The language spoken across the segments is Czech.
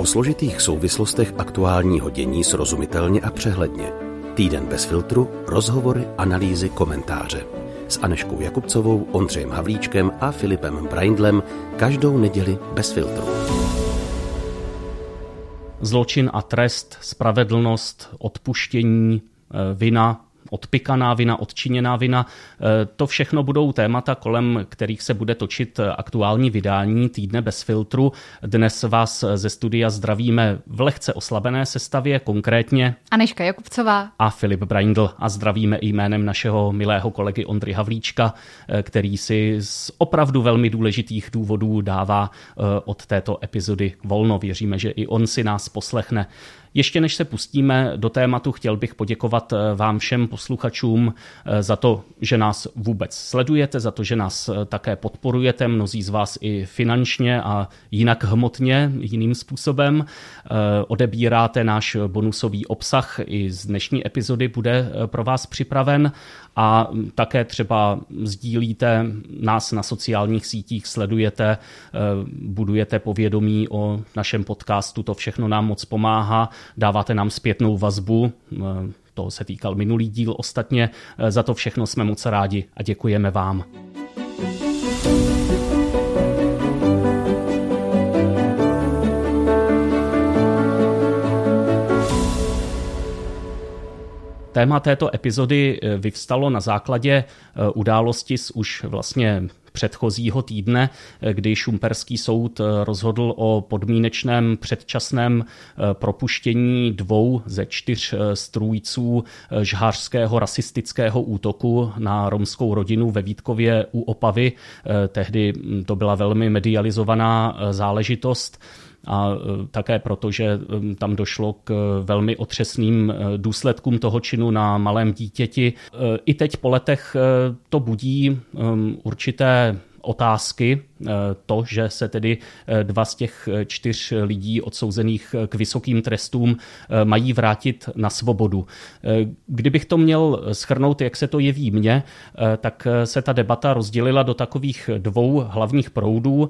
O složitých souvislostech aktuálního dění srozumitelně a přehledně. Týden bez filtru, rozhovory, analýzy, komentáře. S Aneškou Jakubcovou, Ondřejem Havlíčkem a Filipem Braindlem každou neděli bez filtru. Zločin a trest, spravedlnost, odpuštění, eh, vina, odpikaná vina, odčiněná vina. Eh, to všechno budou témata, kolem kterých se bude točit aktuální vydání týdne bez filtru. Dnes vás ze studia zdravíme v lehce oslabené sestavě, konkrétně Aneška Jakubcová a Filip Braindl a zdravíme i jménem našeho milého kolegy Ondry Havlíčka, eh, který si z opravdu velmi důležitých důvodů dává eh, od této epizody volno. Věříme, že i on si nás poslechne. Ještě než se pustíme do tématu, chtěl bych poděkovat eh, vám všem posluchačům eh, za to, že nás vůbec sledujete, za to, že nás eh, také podporujete, mnozí z vás i finančně a jinak hmotně, jiným způsobem. Odebíráte náš bonusový obsah, i z dnešní epizody bude pro vás připraven a také třeba sdílíte nás na sociálních sítích, sledujete, budujete povědomí o našem podcastu, to všechno nám moc pomáhá dáváte nám zpětnou vazbu, eh, to se týkal minulý díl ostatně. Eh, za to všechno jsme moc rádi a děkujeme vám. Téma této epizody eh, vyvstalo na základě události z už vlastně předchozího týdne, kdy Šumperský soud rozhodl o podmínečném předčasném eh, propuštění dvou ze čtyř eh, strůjců eh, žhářského rasistického útoku na romskou rodinu ve Vítkově u Opavy. Tehdy hm, to byla velmi medializovaná záležitost a také proto, že tam došlo k velmi otřesným důsledkům toho činu na malém dítěti. I teď po letech to budí určité otázky. Eh, to, že se tedy eh, dva z těch eh, čtyř lidí odsouzených k vysokým trestům mají vrátit na svobodu. Kdybych to měl schrnout, jak se to jeví mně, tak se ta debata rozdělila do takových dvou hlavních proudů.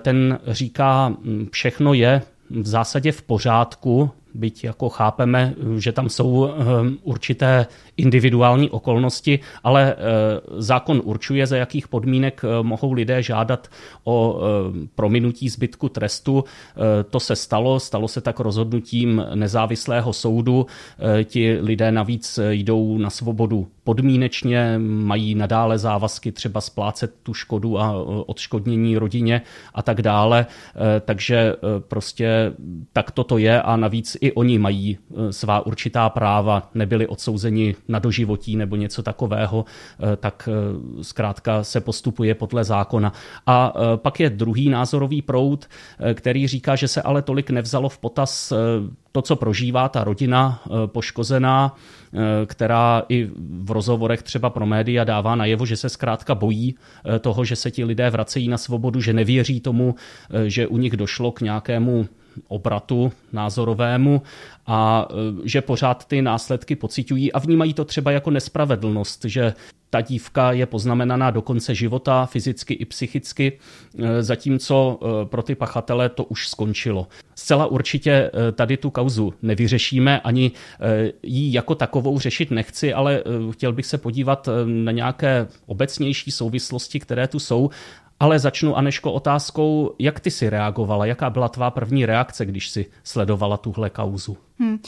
Ten říká, hm, všechno je v zásadě v pořádku, byť jako chápeme, že tam jsou určité individuální okolnosti, ale eh, zákon určuje, za jakých podmínek eh, mohou lidé žádat o eh, prominutí zbytku trestu. To se stalo, stalo se tak rozhodnutím nezávislého soudu. Ti lidé navíc jdou na svobodu podmínečně, mají nadále závazky třeba splácet tu škodu a odškodnění rodině a tak dále. Takže prostě tak toto je a navíc i oni mají svá určitá práva, nebyli odsouzeni na doživotí nebo něco takového, eh, tak eh, zkrátka se postupuje podle zákona. A pak je druhý názorový proud, který říká, že se ale tolik nevzalo v potaz to, co prožívá ta rodina poškozená, která i v rozhovorech třeba pro média dává najevo, že se zkrátka bojí toho, že se ti lidé vracejí na svobodu, že nevěří tomu, že u nich došlo k nějakému obratu názorovému a e, že pořád ty následky pocitují a vnímají to třeba jako nespravedlnost, že ta dívka je poznamenaná do konce života fyzicky i psychicky, e, zatímco e, pro ty pachatele to už skončilo. Zcela určitě tady tu kauzu nevyřešíme, ani ji jako takovou řešit nechci, ale chtěl bych se podívat na nějaké obecnější souvislosti, které tu jsou ale začnu, Aneško, otázkou, jak ty si reagovala, jaká byla tvá první reakce, když si sledovala tuhle kauzu? Hmm.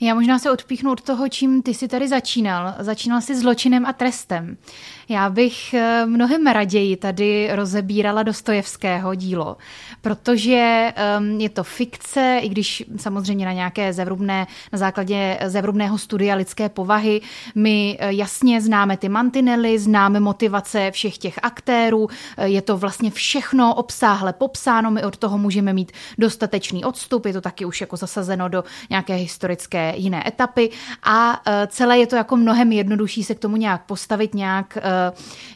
Já možná se odpíchnu od toho, čím ty si tady začínal. Začínal si zločinem a trestem. Já bych eh, mnohem raději tady rozebírala Dostojevského dílo, protože um, je to fikce, i když samozřejmě na nějaké zevrubné, na základě zevrubného studia lidské povahy, my eh, jasně známe ty mantinely, známe motivace všech těch aktérů, eh, je to vlastně všechno obsáhle popsáno, my od toho můžeme mít dostatečný odstup, je to taky už jako zasazeno do nějaké historické jiné etapy a celé je to jako mnohem jednodušší se k tomu nějak postavit, nějak,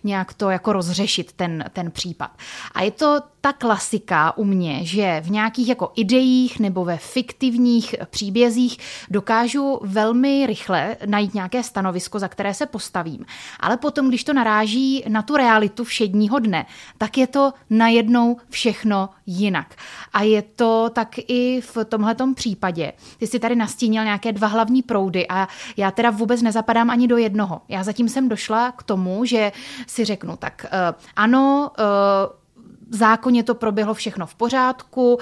nějak to jako rozřešit, ten, ten případ. A je to ta klasika u mě, že v nějakých jako ideích nebo ve fiktivních příbězích dokážu velmi rychle najít nějaké stanovisko, za které se postavím. Ale potom, když to naráží na tu realitu všedního dne, tak je to najednou všechno jinak. A je to tak i v tomhletom případě. Ty jsi tady nastínil nějaké dva hlavní proudy a já teda vůbec nezapadám ani do jednoho. Já zatím jsem došla k tomu, že si řeknu, tak uh, ano, uh, zákonně to proběhlo všechno v pořádku,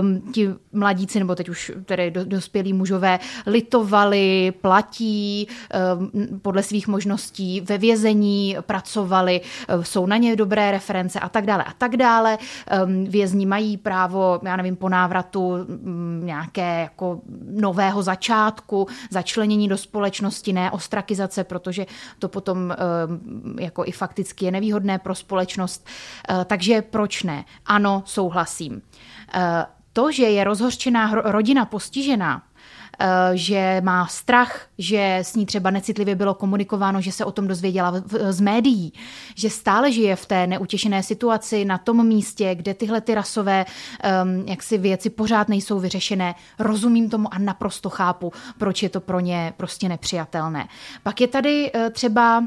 um, ti mladíci, nebo teď už tedy dospělí mužové, litovali, platí um, podle svých možností, ve vězení pracovali, um, jsou na ně dobré reference a tak dále a tak dále. Um, vězni mají právo, já nevím, po návratu um, nějaké jako nového začátku, začlenění do společnosti, ne ostrakizace, protože to potom um, jako i fakticky je nevýhodné pro společnost. Uh, takže pro proč ne? Ano, souhlasím. Eh, to, že je rozhořčená rodina postižená, eh, že má strach, že s ní třeba necitlivě bylo komunikováno, že se o tom dozvěděla z médií, že stále žije v té neutěšené situaci na tom místě, kde tyhle ty rasové um, jaksi věci pořád nejsou vyřešené. Rozumím tomu a naprosto chápu, proč je to pro ně prostě nepřijatelné. Pak je tady uh, třeba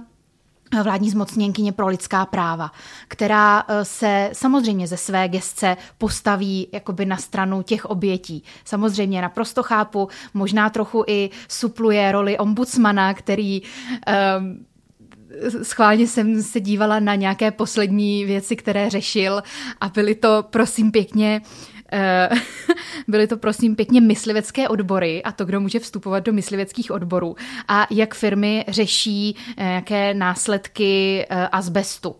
vládní zmocněnkyně pro lidská práva, která eh, se samozřejmě ze své gestce postaví jakoby na stranu těch obětí. Samozřejmě naprosto chápu, možná trochu i supluje roli ombudsmana, který um, schválně jsem se dívala na nějaké poslední věci, které řešil a byly to, prosím pěkně, uh, byly to prosím pěkně myslivecké odbory a to, kdo může vstupovat do mysliveckých odborů. A jak firmy řeší eh, jaké následky eh, azbestu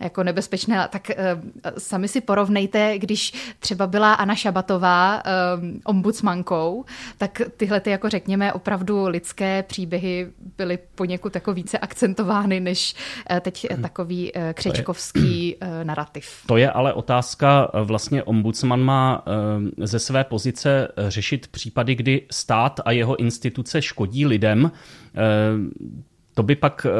jako nebezpečné, tak uh, sami si porovnejte, když třeba byla Anna Šabatová um, ombudsmankou, tak tyhle ty, jako řekněme, opravdu lidské příběhy byly poněkud jako více akcentovány, než uh, teď uh, takový uh, křečkovský uh, narrativ. To je ale otázka, vlastně ombudsman má uh, ze své pozice řešit případy, kdy stát a jeho instituce škodí lidem. To by pak eh,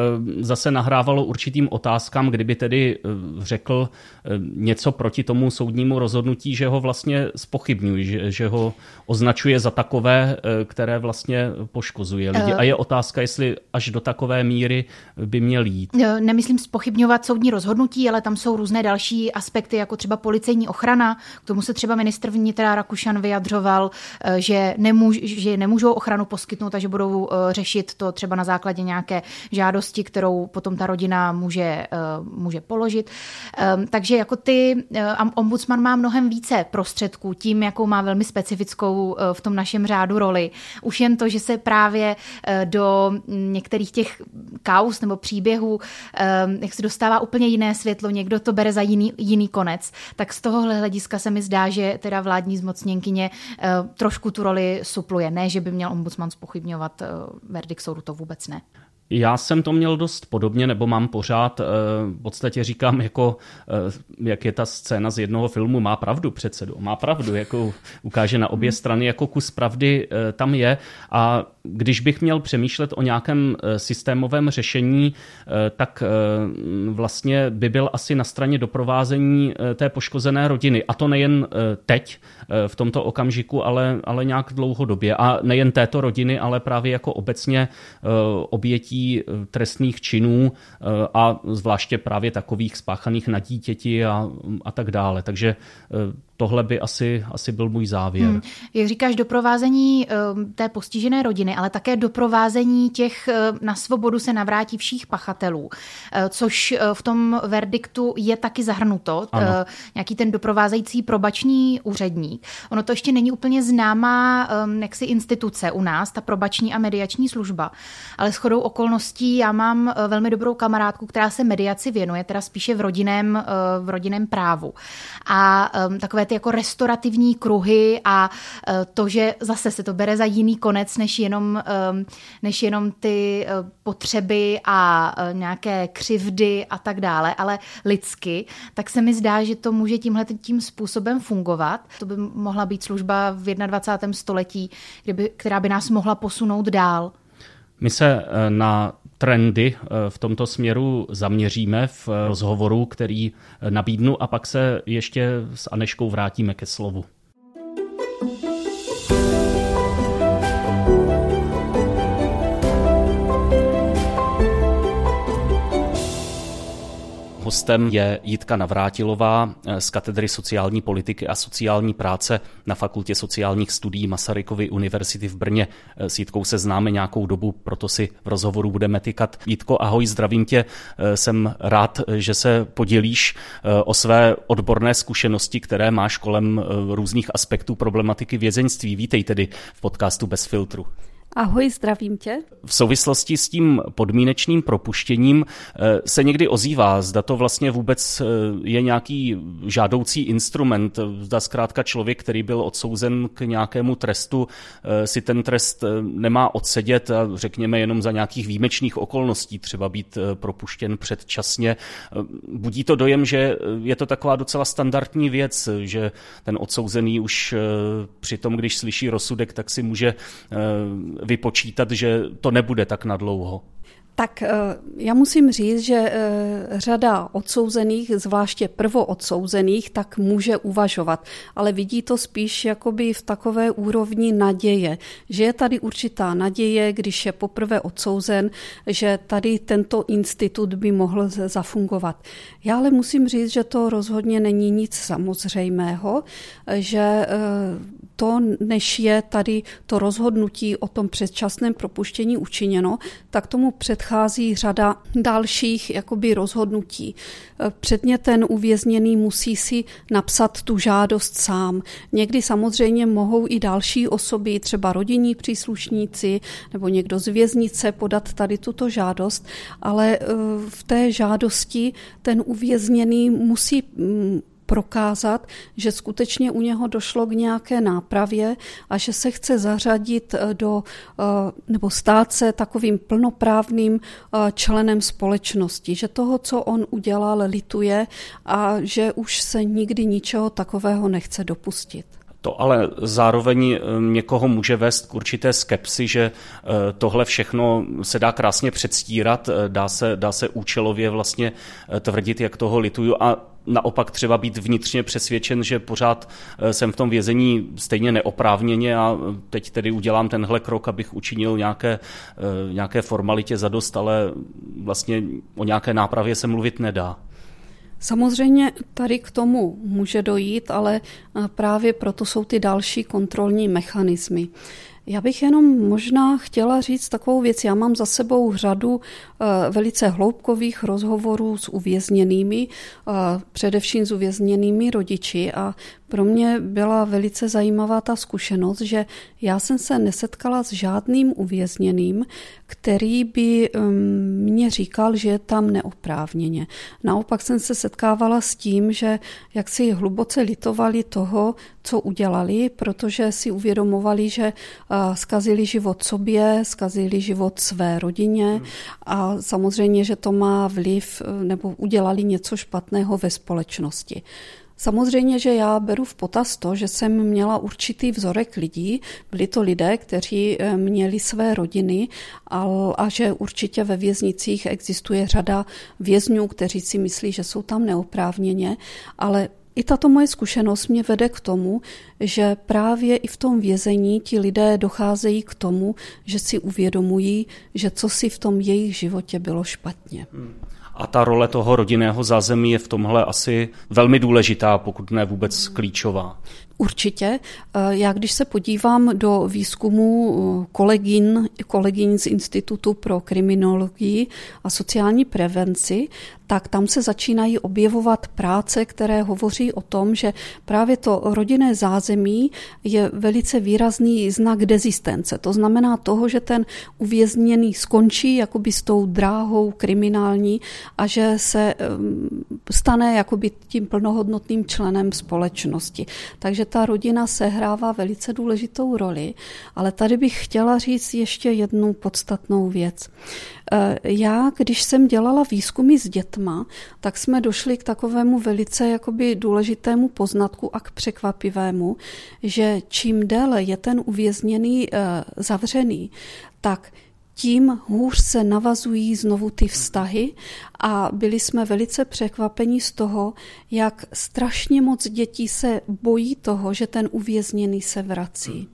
zase nahrávalo určitým otázkám, kdyby tedy eh, řekl eh, něco proti tomu soudnímu rozhodnutí, že ho vlastně spochybňují, že, že ho označuje za takové, které vlastně poškozuje lidi. A je otázka, jestli až do takové míry by měl jít. Nemyslím spochybňovat soudní rozhodnutí, ale tam jsou různé další aspekty, jako třeba policejní ochrana. K tomu se třeba ministr vnitra Rakušan vyjadřoval, že, nemůž, že nemůžou ochranu poskytnout a že budou řešit to třeba na základě nějaké žádosti, kterou potom ta rodina může, eh, může položit. Ehm, takže jako ty, eh, ombudsman má mnohem více prostředků tím, jakou má velmi specifickou eh, v tom našem řádu roli. Už jen to, že se právě do některých těch kaus nebo příběhů, ehm, jak se dostává úplně jiné světlo, někdo to bere za jiný, jiný konec, tak z tohohle hlediska se mi zdá, že teda vládní zmocněnkyně trošku tu roli supluje. Ne, že by měl ombudsman spochybňovat verdikt soudu, to vůbec ne. Já jsem to měl dost podobně, nebo mám pořád, eh, v podstatě říkám, jako, eh, jak je ta scéna z jednoho filmu, má pravdu předsedu, má pravdu, jako ukáže na obě strany, jako kus pravdy eh, tam je a když bych měl přemýšlet o nějakém systémovém řešení, tak vlastně by byl asi na straně doprovázení té poškozené rodiny. A to nejen teď, v tomto okamžiku, ale, ale nějak dlouhodobě. A nejen této rodiny, ale právě jako obecně obětí Eh, trestných činů eh, a zvláště právě takových spáchaných na dítěti a, a tak dále. Takže eh, tohle by asi, asi byl můj závěr. Hmm. Jak říkáš, doprovázení té postižené rodiny, ale také doprovázení těch na svobodu se navrátivších pachatelů, což v tom verdiktu je taky zahrnuto, ano. nějaký ten doprovázející probační úředník. Ono to ještě není úplně známá jaksi instituce u nás, ta probační a mediační služba, ale shodou okolností okolností já mám eh, velmi dobrou kamarádku, která se mediaci věnuje, teda spíše v rodinném, eh, v rodinném právu. A um, takové ty jako restaurativní kruhy a uh, to, že zase se to bere za jiný konec, než jenom, um, než jenom ty potřeby a nějaké křivdy a tak dále, ale lidsky, tak se mi zdá, že to může tímhle tím způsobem fungovat. To by mohla být služba v 21. století, kdyby, která by nás mohla posunout dál. My se eh, na trendy eh, v tomto směru zaměříme v rozhovoru, který eh, nabídnu a pak se ještě s Aneškou vrátíme ke slovu. Hostem je Jitka Navrátilová eh, z katedry sociální politiky a sociální práce na Fakultě sociálních studií Masarykovy univerzity v Brně. Eh, s Jitkou se známe nějakou dobu, proto si v rozhovoru budeme tykat. Jitko, ahoj, zdravím tě. Eh, jsem rád, že se podělíš o své odborné zkušenosti, které máš kolem různých aspektů problematiky vězeňství. Vítej tedy v podcastu Bez filtru. Ahoj, zdravím tě. V souvislosti s tím podmínečným propuštěním eh, se někdy ozývá, zda to vlastně vůbec eh, je nějaký žádoucí instrument, zda zkrátka člověk, který byl odsouzen k nějakému trestu, eh, si ten trest nemá odsedět a řekněme jenom za nějakých výjimečných okolností, třeba být propuštěn předčasně. Budí to dojem, že je to taková docela standardní věc, že ten odsouzený už při tom, když slyší rozsudek, tak si může vypočítat, že to nebude tak nadlouho? Tak eh, já musím říct, že eh, řada odsouzených, zvláště prvoodsouzených, tak může uvažovat, ale vidí to spíš jakoby v takové úrovni naděje, že je tady určitá naděje, když je poprvé odsouzen, že tady tento institut by mohl zafungovat. Já ale musím říct, že to rozhodně není nic samozřejmého, že eh, to, než je tady to rozhodnutí o tom předčasném propuštění učiněno, tak tomu předchází řada dalších jakoby rozhodnutí. Předně ten uvězněný musí si napsat tu žádost sám. Někdy samozřejmě mohou i další osoby, třeba rodinní příslušníci nebo někdo z věznice podat tady tuto žádost, ale eh, v té žádosti ten uvězněný musí mm, prokázat, že skutečně u něho došlo k nějaké nápravě a že se chce zařadit eh, do, eh, nebo stát se takovým plnoprávným eh, členem společnosti, že toho, co on udělal, lituje a že už se nikdy ničeho takového nechce dopustit. To ale zároveň někoho může vést k určité skepsi, že tohle všechno se dá krásně předstírat, dá se, dá se účelově vlastně tvrdit, jak toho lituju a naopak třeba být vnitřně přesvědčen, že pořád eh, jsem v tom vězení stejně neoprávněně a teď tedy udělám tenhle krok, abych učinil nějaké, eh, nějaké formalitě zadost, ale vlastně o nějaké nápravě se mluvit nedá. Samozřejmě tady k tomu může dojít, ale eh, právě proto jsou ty další kontrolní mechanismy. Já bych jenom možná chtěla říct takovou věc. Já mám za sebou řadu eh, velice hloubkových rozhovorů s uvězněnými, eh, především s uvězněnými rodiči a pro mě byla velice zajímavá ta zkušenost, že já jsem se nesetkala s žádným uvězněným, který by mě říkal, že je tam neoprávněně. Naopak jsem se setkávala s tím, že jak si hluboce litovali toho, co udělali, protože si uvědomovali, že skazili život sobě, skazili život své rodině a samozřejmě, že to má vliv nebo udělali něco špatného ve společnosti. Samozřejmě, že já beru v potaz to, že jsem měla určitý vzorek lidí. Byli to lidé, kteří eh, měli své rodiny a, a že určitě ve věznicích existuje řada vězňů, kteří si myslí, že jsou tam neoprávněně, ale i tato moje zkušenost mě vede k tomu, že právě i v tom vězení ti lidé docházejí k tomu, že si uvědomují, že co si v tom jejich životě bylo špatně. Hmm. A ta role toho rodinného zázemí je v tomhle asi velmi důležitá, pokud ne vůbec klíčová. Určitě. Já když se podívám do výzkumu kolegin, kolegin z Institutu pro kriminologii a sociální prevenci, tak tam se začínají objevovat práce, které hovoří o tom, že právě to rodinné zázemí je velice výrazný znak dezistence. To znamená toho, že ten uvězněný skončí jakoby s tou dráhou kriminální a že se stane jakoby tím plnohodnotným členem společnosti. Takže ta rodina sehrává velice důležitou roli, ale tady bych chtěla říct ještě jednu podstatnou věc. E, já, když jsem dělala výzkumy s dětma, tak jsme došli k takovému velice jakoby důležitému poznatku a k překvapivému, že čím déle je ten uvězněný e, zavřený, tak tím hůř se navazují znovu ty vztahy a byli jsme velice překvapeni z toho, jak strašně moc dětí se bojí toho, že ten uvězněný se vrací.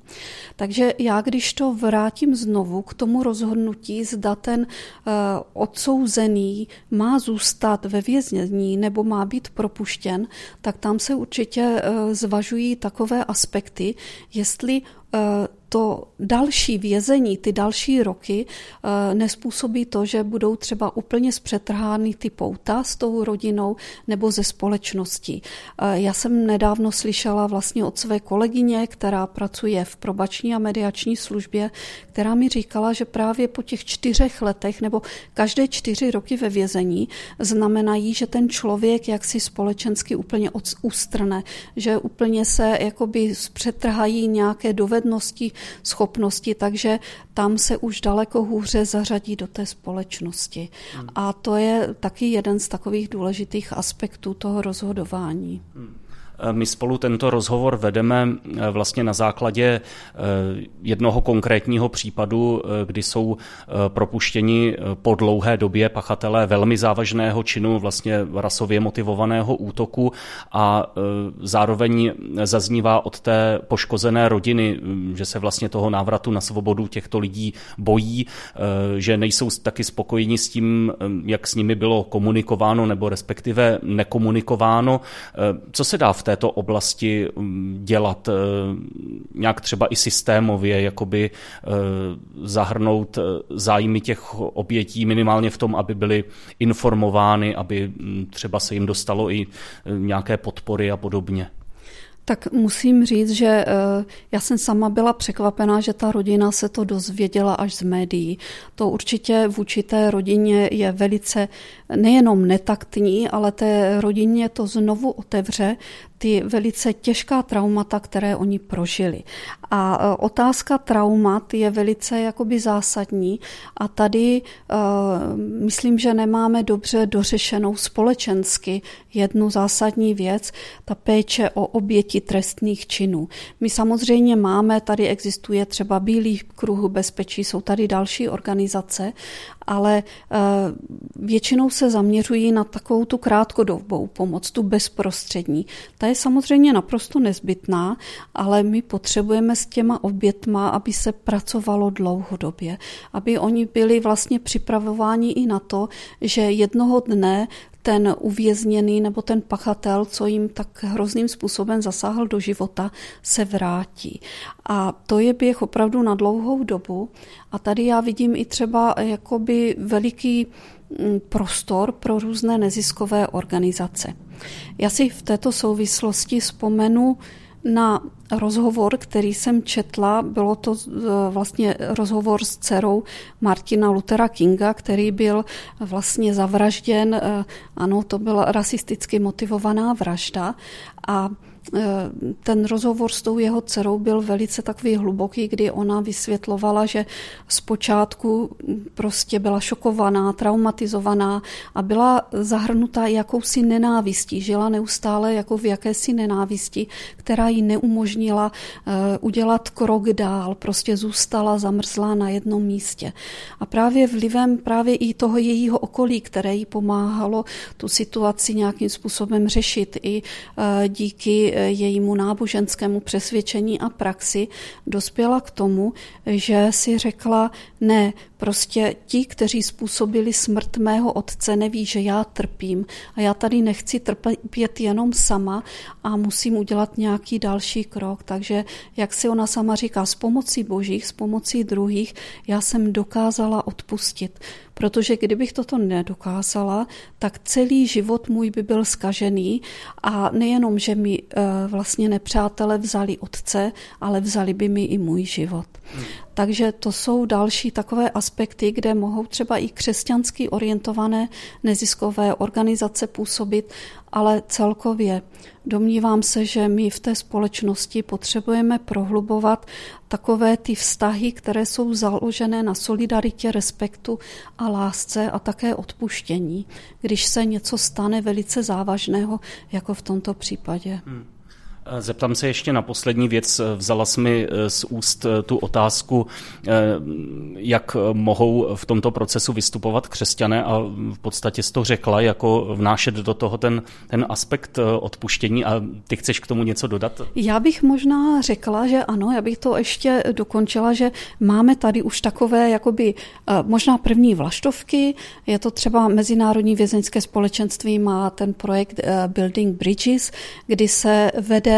Takže já, když to vrátím znovu k tomu rozhodnutí, zda ten uh, odsouzený má zůstat ve věznění nebo má být propuštěn, tak tam se určitě uh, zvažují takové aspekty, jestli uh, to další vězení, ty další roky eh, nespůsobí to, že budou třeba úplně zpřetrhány ty pouta s tou rodinou nebo ze společností. Eh, já jsem nedávno slyšela vlastně od své kolegyně, která pracuje v probační a mediační službě, která mi říkala, že právě po těch čtyřech letech nebo každé čtyři roky ve vězení znamenají, že ten člověk jaksi společensky úplně ustrne, že úplně se jakoby zpřetrhají nějaké dovednosti, schopnosti, takže tam se už daleko hůře zařadí do té společnosti. Hmm. A to je taky jeden z takových důležitých aspektů toho rozhodování. Hmm. My spolu tento rozhovor vedeme eh, vlastně na základě eh, jednoho konkrétního případu, eh, kdy jsou propuštěni po dlouhé době pachatelé velmi závažného činu, vlastně rasově motivovaného útoku a zároveň zaznívá od té poškozené rodiny, hm, že se vlastně toho návratu na svobodu těchto lidí bojí, že nejsou taky spokojeni s tím, jak s nimi bylo komunikováno nebo respektive nekomunikováno. Co se dá v této oblasti mm, dělat eh, nějak třeba i systémově, jakoby eh, zahrnout eh, zájmy těch obětí minimálně v tom, aby byly informovány, aby mm, třeba se jim dostalo i nějaké podpory a podobně. Tak musím říct, že já jsem sama byla překvapená, že ta rodina se to dozvěděla až z médií. To určitě vůči té rodině je velice nejenom netaktní, ale té rodině to znovu otevře ty velice těžká traumata, které oni prožili. A e, otázka traumat je velice jakoby zásadní a tady uh, myslím, že nemáme dobře dořešenou společensky jednu zásadní věc, ta péče o oběti trestných činů. My samozřejmě máme, tady existuje třeba Bílý kruh bezpečí, jsou tady další organizace, ale uh, většinou se zaměřují na takovou tu krátkodobou pomoc, tu bezprostřední. Ta je samozřejmě naprosto nezbytná, ale my potřebujeme s těma obětma, aby se pracovalo dlouhodobě, aby oni byli vlastně připravováni i na to, že jednoho dne ten uvězněný nebo ten pachatel, co jim tak hrozným způsobem zasáhl do života, se vrátí. A to je běh opravdu na dlouhou dobu. A tady já vidím i třeba jakoby veliký prostor pro různé neziskové organizace. Já si v této souvislosti vzpomenu na rozhovor, který jsem četla, bylo to e, vlastně rozhovor s dcerou Martina Luthera Kinga, který byl vlastně zavražděn, e, ano, to byla rasisticky motivovaná vražda. A ten rozhovor s tou jeho dcerou byl velice takový hluboký, kdy ona vysvětlovala, že zpočátku prostě byla šokovaná, traumatizovaná a byla zahrnutá jakousi nenávistí. Žila neustále jako v jakési nenávisti, která jí neumožnila eh, udělat krok dál, prostě zůstala zamrzlá na jednom místě. A právě vlivem právě i toho jejího okolí, které jí pomáhalo tu situaci nějakým způsobem řešit i eh, díky jejímu náboženskému přesvědčení a praxi dospěla k tomu, že si řekla, ne, Prostě ti, kteří způsobili smrt mého otce, neví, že já trpím a já tady nechci trpět jenom sama a musím udělat nějaký další krok. Takže, jak si ona sama říká, s pomocí božích, s pomocí druhých, já jsem dokázala odpustit. Protože kdybych toto nedokázala, tak celý život můj by byl skažený a nejenom, že mi eh, vlastně nepřátelé vzali otce, ale vzali by mi i můj život. Takže to jsou další takové aspekty, kde mohou třeba i křesťansky orientované neziskové organizace působit, ale celkově domnívám se, že my v té společnosti potřebujeme prohlubovat takové ty vztahy, které jsou založené na solidaritě, respektu a lásce a také odpuštění, když se něco stane velice závažného, jako v tomto případě. Hmm. Zeptám se ještě na poslední věc. Vzala jsi mi eh, z úst eh, tu otázku, eh, jak mohou v tomto procesu vystupovat křesťané a v podstatě jsi to řekla, jako vnášet do toho ten, ten aspekt odpuštění a ty chceš k tomu něco dodat? Já bych možná řekla, že ano, já bych to ještě dokončila, že máme tady už takové jakoby možná první vlaštovky, je to třeba Mezinárodní vězeňské společenství má ten projekt Building Bridges, kdy se vede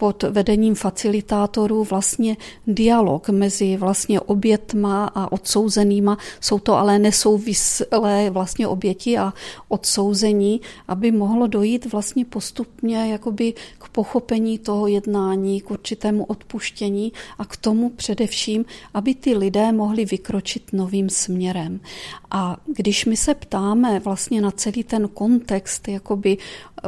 pod vedením facilitátorů vlastně dialog mezi vlastně obětma a odsouzenýma. Jsou to ale nesouvislé vlastně oběti a odsouzení, aby mohlo dojít vlastně postupně jakoby k pochopení toho jednání, k určitému odpuštění a k tomu především, aby ty lidé mohli vykročit novým směrem. A když my se ptáme vlastně na celý ten kontext jakoby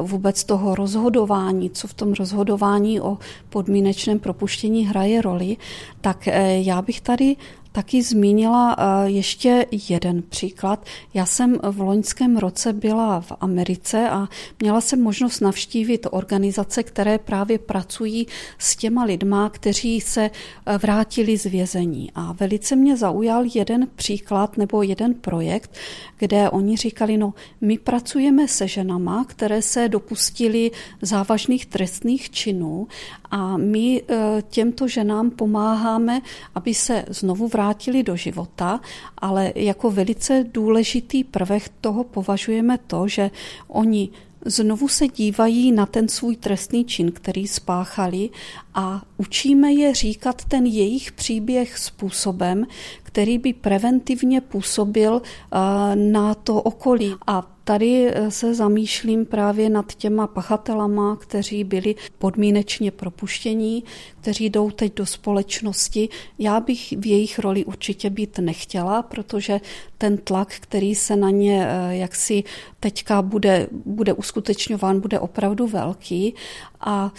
vůbec toho rozhodování, co v tom rozhodování o podmínečném propuštění hraje roli, tak eh, já bych tady taky zmínila eh, ještě jeden příklad. Já jsem v loňském roce byla v Americe a měla jsem možnost navštívit organizace, které právě pracují s těma lidma, kteří se eh, vrátili z vězení. A velice mě zaujal jeden příklad nebo jeden projekt, kde oni říkali, no my pracujeme se ženama, které se dopustili závažných trestných činů a my eh, těmto ženám pomáháme, aby se znovu vrátili do života, ale jako velice důležitý prvek toho považujeme to, že oni znovu se dívají na ten svůj trestný čin, který spáchali a učíme je říkat ten jejich příběh způsobem, který by preventivně působil eh, na to okolí. A tady eh, se zamýšlím právě nad těma pachatelama, kteří byli podmínečně propuštění, kteří jdou teď do společnosti. Já bych v jejich roli určitě být nechtěla, protože ten tlak, který se na ně eh, jaksi teďka bude, bude uskutečňován, bude opravdu velký a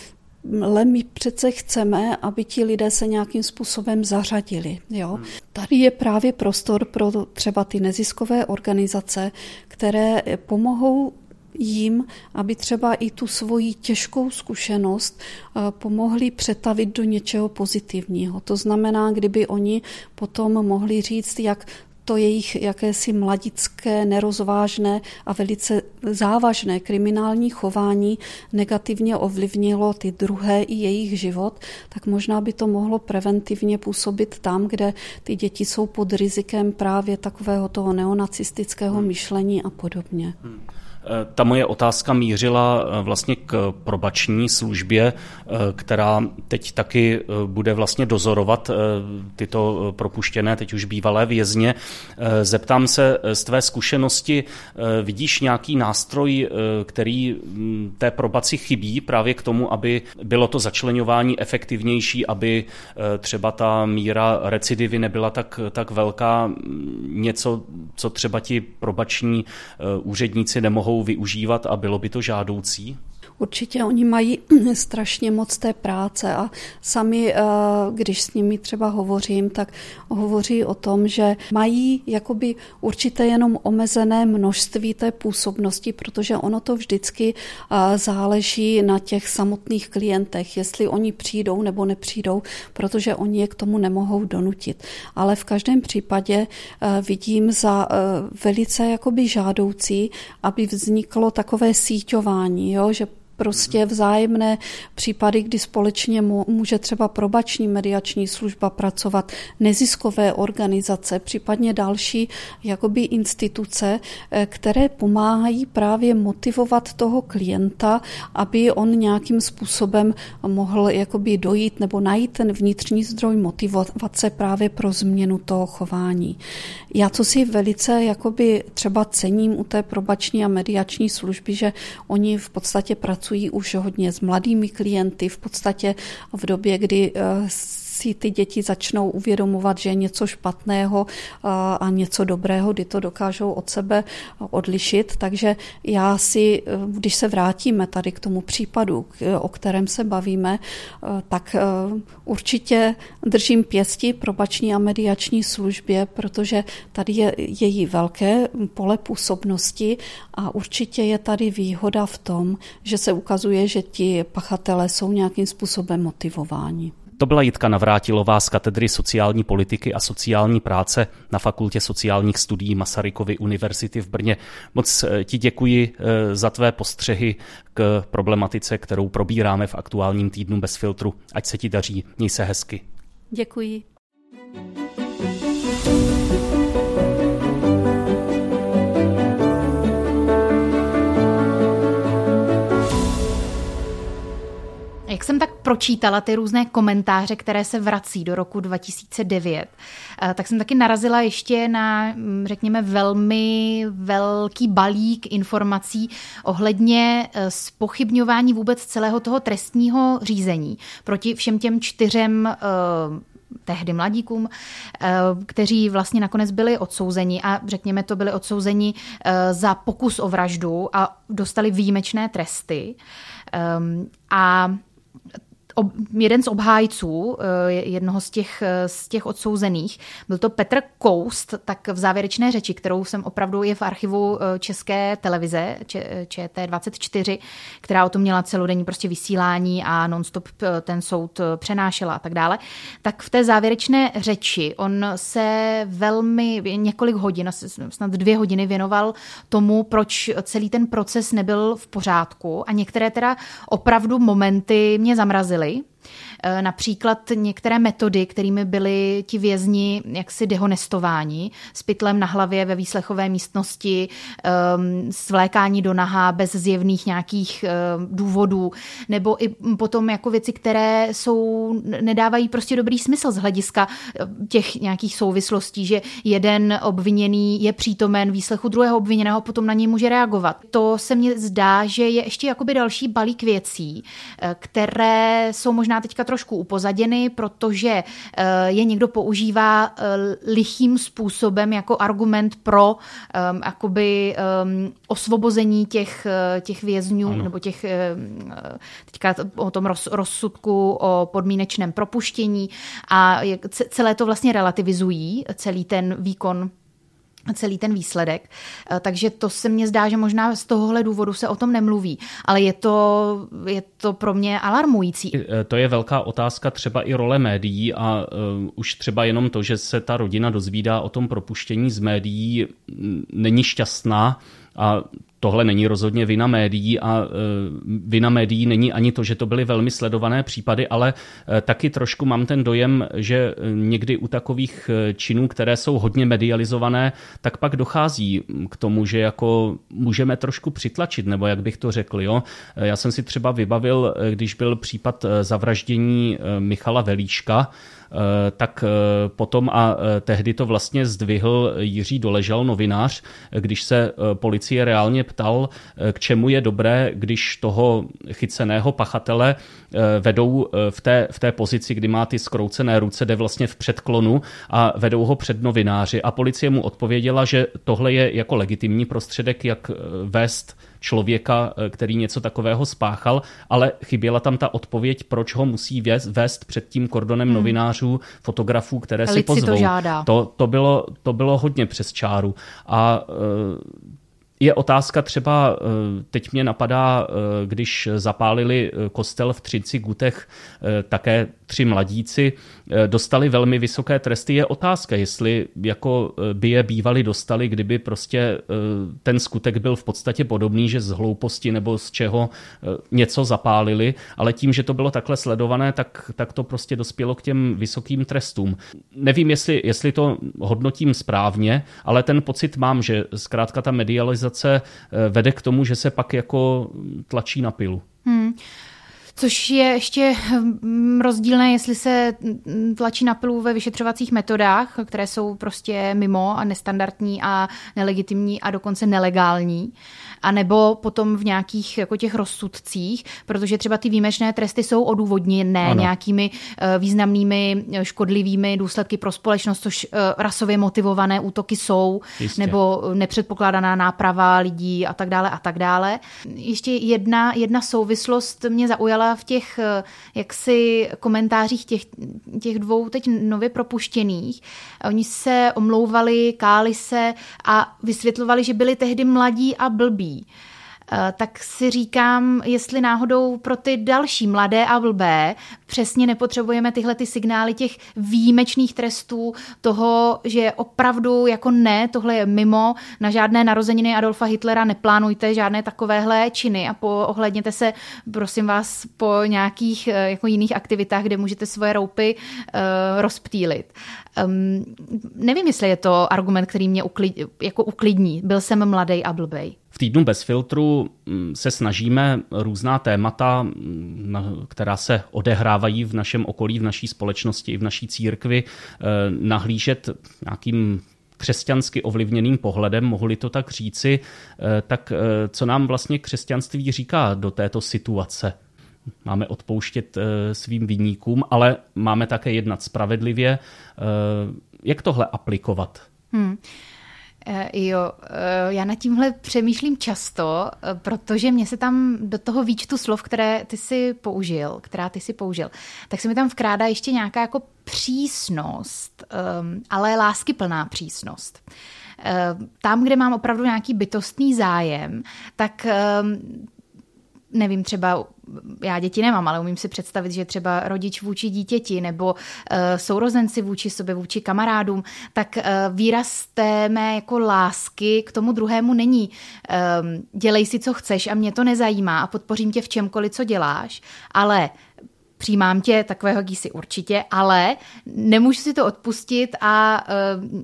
ale my přece chceme, aby ti lidé se nějakým způsobem zařadili. Jo? Hmm. Tady je právě prostor pro třeba ty neziskové organizace, které pomohou jim, aby třeba i tu svoji těžkou zkušenost eh, pomohli přetavit do něčeho pozitivního. To znamená, kdyby oni potom mohli říct, jak to jejich jakési mladické, nerozvážné a velice závažné kriminální chování negativně ovlivnilo ty druhé i jejich život, tak možná by to mohlo preventivně působit tam, kde ty děti jsou pod rizikem právě takového toho neonacistického hmm. myšlení a podobně. Hmm. Ta moje otázka mířila eh, vlastně k probační službě, eh, která teď taky eh, bude vlastně dozorovat tyto propuštěné, teď už bývalé vězně. Zeptám se z tvé zkušenosti, vidíš nějaký nástroj, který hm, té probaci chybí právě k tomu, aby bylo to začlenování efektivnější, aby třeba ta míra recidivy nebyla tak, tak velká, něco, co třeba ti probační úředníci nemohou mohou využívat a bylo by to žádoucí? Určitě oni mají strašně moc té práce a sami, eh, když s nimi třeba hovořím, tak hovoří o tom, že mají jakoby určité jenom omezené množství té působnosti, protože ono to vždycky eh, záleží na těch samotných klientech, jestli oni přijdou nebo nepřijdou, protože oni je k tomu nemohou donutit. Ale v každém případě eh, vidím za velice jakoby žádoucí, aby vzniklo takové síťování, jo, že prostě vzájemné případy, kdy společně může třeba probační mediační služba pracovat, neziskové organizace, případně další jakoby instituce, eh, které pomáhají právě motivovat toho klienta, aby on nějakým způsobem mohl jakoby dojít nebo najít ten vnitřní zdroj motivace právě pro změnu toho chování. Já co si velice jakoby třeba cením u té probační a mediační služby, že oni v podstatě pracují už hodně s mladými klienty, v podstatě v době, kdy eh, si ty děti začnou uvědomovat, že je něco špatného a něco dobrého, kdy to dokážou od sebe odlišit. Takže já si, když se vrátíme tady k tomu případu, o kterém se bavíme, tak určitě držím pěsti probační a mediační službě, protože tady je její velké pole působnosti a určitě je tady výhoda v tom, že se ukazuje, že ti pachatelé jsou nějakým způsobem motivováni. To byla Jitka Navrátilová z katedry sociální politiky a sociální práce na Fakultě sociálních studií Masarykovy univerzity v Brně. Moc eh, ti děkuji eh, za tvé postřehy k problematice, kterou probíráme v aktuálním týdnu bez filtru. Ať se ti daří, měj se hezky. Děkuji. Jak jsem tak pročítala ty různé komentáře, které se vrací do roku 2009, eh, tak jsem taky narazila ještě na, mm, řekněme, velmi velký balík informací ohledně spochybňování eh, vůbec celého toho trestního řízení proti všem těm čtyřem eh, tehdy mladíkům, kteří vlastně nakonec byli odsouzeni a řekněme to byli odsouzeni za pokus o vraždu a dostali výjimečné tresty. Ehm, a ob, jeden z obhájců, eh, jednoho z těch, eh, z těch odsouzených, byl to Petr Koust, tak v závěrečné řeči, kterou jsem opravdu je v archivu eh, České televize, ČT24, která o tom měla celodenní prostě vysílání a nonstop ten soud přenášela a tak dále, tak v té závěrečné řeči on se velmi několik hodin, snad dvě hodiny věnoval tomu, proč celý ten proces nebyl v pořádku. A některé teda opravdu momenty mě zamrazily byli Eh, například některé metody, kterými byli ti vězni jaksi dehonestováni, s pytlem na hlavě ve výslechové místnosti, ehm, svlékání do naha bez zjevných nějakých ehm, důvodů, nebo i potom jako věci, které jsou, nedávají prostě dobrý smysl z hlediska eh, těch nějakých souvislostí, že jeden obviněný je přítomen výslechu druhého obviněného, potom na něj může reagovat. To se mně zdá, že je ještě jakoby další balík věcí, eh, které jsou možná teďka trošku upozaděny, protože eh, je někdo používá eh, lichým způsobem jako argument pro um, jakoby, um, osvobození těch, těch vězňů ano. nebo těch teďka o tom roz, rozsudku o podmínečném propuštění a celé to vlastně relativizují, celý ten výkon celý ten výsledek. Eh, takže to se mně zdá, že možná z tohohle důvodu se o tom nemluví, ale je to, je to pro mě alarmující. Eh, to je velká otázka třeba i role médií a uh, už třeba jenom to, že se ta rodina dozvídá o tom propuštění z médií, není šťastná a tohle není rozhodně vina médií a e, vina médií není ani to, že to byly velmi sledované případy, ale e, taky trošku mám ten dojem, že někdy u takových e, činů, které jsou hodně medializované, tak pak dochází k tomu, že jako můžeme trošku přitlačit, nebo jak bych to řekl. Jo? Já jsem si třeba vybavil, když byl případ zavraždění Michala Velíška, tak eh, potom a eh, tehdy to vlastně zdvihl Jiří Doležal, novinář, když se policie reálně ptal, k čemu je dobré, když toho chyceného pachatele vedou v té, v té pozici, kdy má ty skroucené ruce, jde vlastně v předklonu a vedou ho před novináři. A policie mu odpověděla, že tohle je jako legitimní prostředek, jak vést člověka, eh, který něco takového spáchal, ale chyběla tam ta odpověď, proč ho musí vést, vést před tím kordonem hmm. novinářů, fotografů, které si pozvou. Si to, žádá. To, to, bylo, to bylo hodně přes čáru. A eh, Je otázka třeba, teď mě napadá, když zapálili kostel v Třinci Gutech, také tři mladíci dostali velmi vysoké tresty. Je otázka, jestli jako by je bývali dostali, kdyby prostě ten skutek byl v podstatě podobný, že z hlouposti nebo z čeho něco zapálili, ale tím, že to bylo takhle sledované, tak, tak to prostě dospělo k těm vysokým trestům. Nevím, jestli, jestli to hodnotím správně, ale ten pocit mám, že zkrátka ta medializace eh, vede k tomu, že se pak jako tlačí na pilu. Hmm. Což je ještě hm, rozdílné, jestli se tlačí na pilu ve vyšetřovacích metodách, které jsou prostě mimo a nestandardní a nelegitimní a dokonce nelegální a nebo potom v nějakých jako těch rozsudcích, protože třeba ty výjimečné tresty jsou odůvodněné ano. nějakými uh, významnými eh, škodlivými důsledky pro společnost, což uh, rasově motivované útoky jsou, Jistě. nebo nepředpokládaná náprava lidí a tak dále a tak dále. Ještě jedna, jedna souvislost mě zaujala v těch jaksi komentářích těch, těch dvou teď nově propuštěných. Oni se omlouvali, káli se a vysvětlovali, že byli tehdy mladí a blbí. Eh, tak si říkám, jestli náhodou pro ty další mladé a blbé přesně nepotřebujeme tyhle ty signály těch výjimečných trestů, toho, že opravdu jako ne, tohle je mimo, na žádné narozeniny Adolfa Hitlera neplánujte žádné takovéhle činy a po, ohledněte se, prosím vás, po nějakých eh, jako jiných aktivitách, kde můžete svoje roupy uh, rozptýlit. Um, nevím, jestli je to argument, který mě uklid, jako uklidní. Byl jsem mladý a blbej. V týdnu bez filtru mm, se snažíme různá témata, mm, která se odehrávají v našem okolí, v naší společnosti i v naší církvi, eh, nahlížet nějakým křesťansky ovlivněným pohledem, mohli to tak říci, eh, tak eh, co nám vlastně křesťanství říká do této situace? Máme odpouštět svým vyníkům, ale máme také jednat spravedlivě. Jak tohle aplikovat? Hmm. Eh, jo, eh, já nad tímhle přemýšlím často, eh, protože mě se tam do toho výčtu slov, které ty si použil, která ty si použil, tak se mi tam vkrádá ještě nějaká jako přísnost, ehm, ale láskyplná přísnost. Tam, kde mám opravdu nějaký bytostný zájem, tak ehm, nevím, třeba já děti nemám, ale umím si představit, že třeba rodič vůči dítěti nebo uh, sourozenci vůči sobě, vůči kamarádům, tak uh, výraz té mé jako lásky k tomu druhému není um, dělej si, co chceš a mě to nezajímá a podpořím tě v čemkoliv, co děláš, ale přijímám tě takového, jsi určitě, ale nemůžu si to odpustit a uh,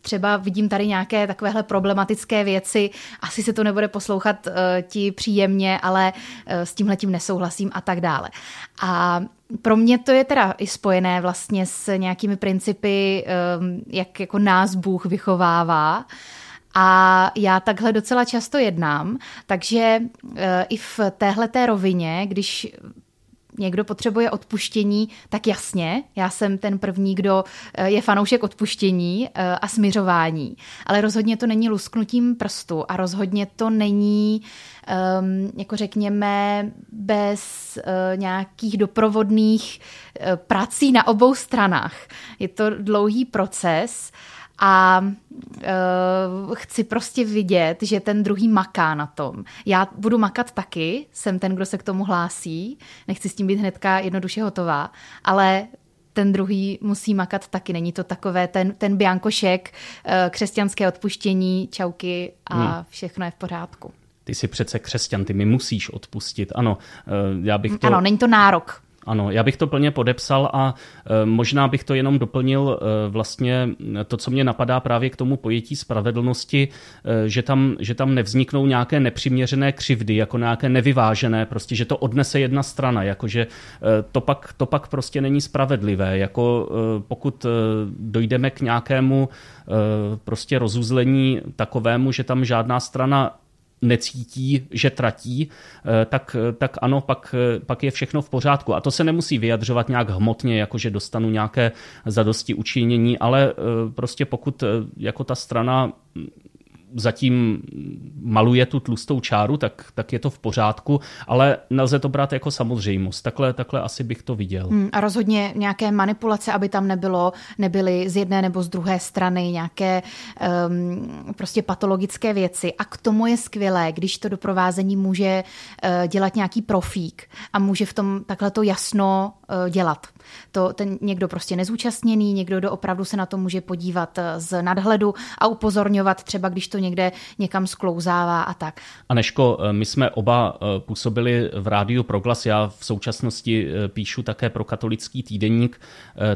třeba vidím tady nějaké takovéhle problematické věci, asi se to nebude poslouchat uh, ti příjemně, ale uh, s tímhle tím nesouhlasím a tak dále. A pro mě to je teda i spojené vlastně s nějakými principy, um, jak jako nás Bůh vychovává. A já takhle docela často jednám, takže uh, i v téhle rovině, když někdo potřebuje odpuštění, tak jasně, já jsem ten první, kdo eh, je fanoušek odpuštění eh, a smiřování, ale rozhodně to není lusknutím prstu a rozhodně to není, um, jako řekněme, bez uh, nějakých doprovodných prací na obou stranách. Je to dlouhý proces a uh, chci prostě vidět, že ten druhý maká na tom. Já budu makat taky, jsem ten, kdo se k tomu hlásí, nechci s tím být hnedka jednoduše hotová, ale ten druhý musí makat taky. Není to takové ten, ten biankošek, uh, křesťanské odpuštění, čauky a hmm. všechno je v pořádku. Ty jsi přece křesťan, ty mi musíš odpustit. Ano, uh, já bych to... Ano, není to nárok. Ano, já bych to plně podepsal a e, možná bych to jenom doplnil e, vlastně to, co mě napadá právě k tomu pojetí spravedlnosti, e, že tam, že tam nevzniknou nějaké nepřiměřené křivdy, jako nějaké nevyvážené, prostě, že to odnese jedna strana, jakože to pak, to pak prostě není spravedlivé, jako pokud dojdeme k nějakému prostě rozuzlení takovému, že tam žádná strana necítí, že tratí, eh, tak, tak ano, pak, pak je všechno v pořádku. A to se nemusí vyjadřovat nějak hmotně, jako že dostanu nějaké zadosti učinění, ale eh, prostě pokud eh, jako ta strana zatím maluje tu tlustou čáru, tak, tak je to v pořádku, ale nelze to brát jako samozřejmost. Takhle, takhle asi bych to viděl. Hmm, a rozhodně nějaké manipulace, aby tam nebylo, nebyly z jedné nebo z druhé strany nějaké um, prostě patologické věci. A k tomu je skvělé, když to doprovázení může uh, dělat nějaký profík a může v tom takhle to jasno dělat. To ten někdo prostě nezúčastněný, někdo, kdo opravdu se na to může podívat eh, z nadhledu a upozorňovat třeba, když to někde někam sklouzává a tak. Aneško, eh, my jsme oba eh, působili v rádiu Proglas, já v současnosti píšu také pro katolický týdeník.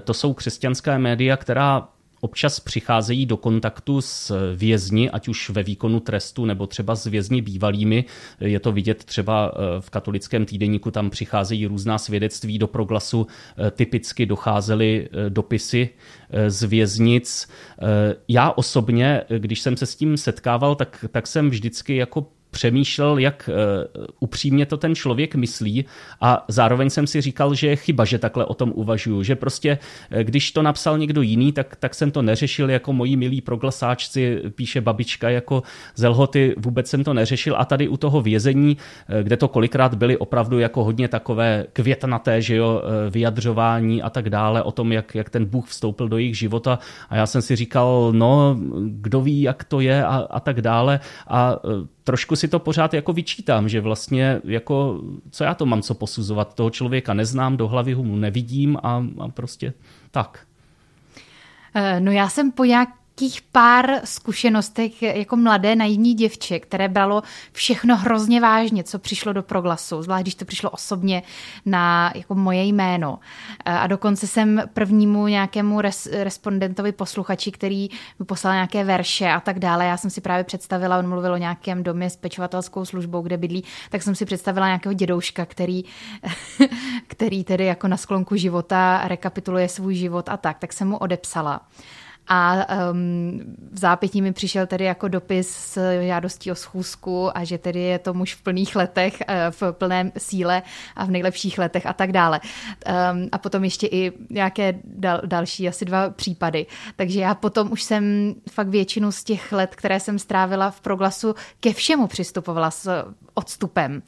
To jsou křesťanská média, která občas přicházejí do kontaktu s vězni, ať už ve výkonu trestu nebo třeba s vězni bývalými. Je to vidět třeba eh, v katolickém týdeníku, tam přicházejí různá svědectví do proglasu. Eh, typicky docházely eh, dopisy z věznic. Já osobně, když jsem se s tím setkával, tak, tak jsem vždycky jako přemýšlel, jak uh, upřímně to ten člověk myslí a zároveň jsem si říkal, že je chyba, že takhle o tom uvažuju, že prostě eh, když to napsal někdo jiný, tak, tak jsem to neřešil jako moji milí proglasáčci, píše babička jako z Lhoty, vůbec jsem to neřešil. A tady u toho vězení, eh, kde to kolikrát byly opravdu jako hodně takové květnaté, že jo, vyjadřování a tak dále o tom, jak, jak ten Bůh vstoupil do jejich života. A já jsem si říkal, no, kdo ví, jak to je a, a tak dále. A trošku si to pořád jako vyčítám, že vlastně jako, co já to mám co posuzovat, toho člověka neznám, do hlavy mu nevidím a, a prostě tak. Eh, no já jsem po nějak nějakých pár zkušenostech jako mladé naivní děvče, které bralo všechno hrozně vážně, co přišlo do proglasu, zvlášť když to přišlo osobně na jako moje jméno. A dokonce jsem prvnímu nějakému res, respondentovi posluchači, který mi poslal nějaké verše a tak dále. Já jsem si právě představila, on mluvil o nějakém domě s pečovatelskou službou, kde bydlí, tak jsem si představila nějakého dědouška, který, který tedy jako na sklonku života rekapituluje svůj život a tak. Tak jsem mu odepsala. A um, v zápětí mi přišel tedy jako dopis s žádostí o schůzku a že tedy je to muž v plných letech, eh, v plném síle a v nejlepších letech a tak dále. Um, a potom ještě i nějaké dal, další asi dva případy. Takže já potom už jsem fakt většinu z těch let, které jsem strávila v proglasu, ke všemu přistupovala s odstupem.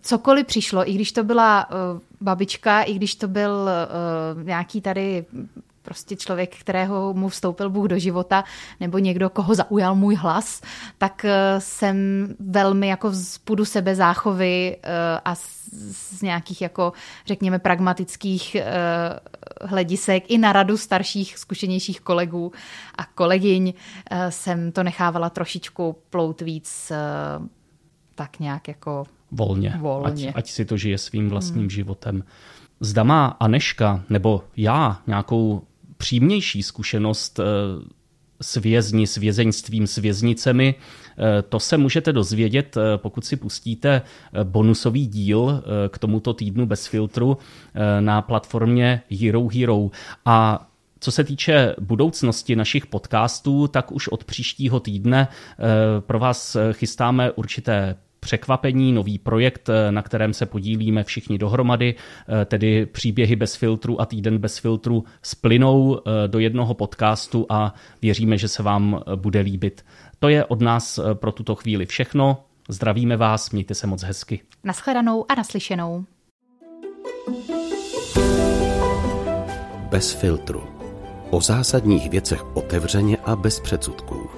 Cokoliv přišlo, i když to byla uh, babička, i když to byl uh, nějaký tady prostě člověk, kterého mu vstoupil Bůh do života, nebo někdo, koho zaujal můj hlas, tak eh, jsem velmi jako z půdu sebe záchovy eh, a z nějakých jako řekněme pragmatických eh, hledisek i na radu starších, zkušenějších kolegů a kolegyň jsem to nechávala trošičku plout víc tak nějak jako volně, volně. Ať, ať si to žije svým vlastním hmm. životem. Zda má Aneška nebo já nějakou přímější zkušenost eh, s vězni, s vězeňstvím, s věznicemi. Eh, to se můžete dozvědět, eh, pokud si pustíte bonusový díl k tomuto týdnu bez filtru na platformě Hero Hero. A co se týče budoucnosti našich podcastů, tak už od příštího týdne pro vás chystáme určité překvapení, nový projekt, eh, na kterém se podílíme všichni dohromady, eh, tedy příběhy bez filtru a týden bez filtru splynou eh, do jednoho podcastu a věříme, že se vám bude líbit. To je od nás pro tuto chvíli všechno. Zdravíme vás, mějte se moc hezky. Naschledanou a naslyšenou. Bez filtru. O zásadních věcech otevřeně a bez předsudků.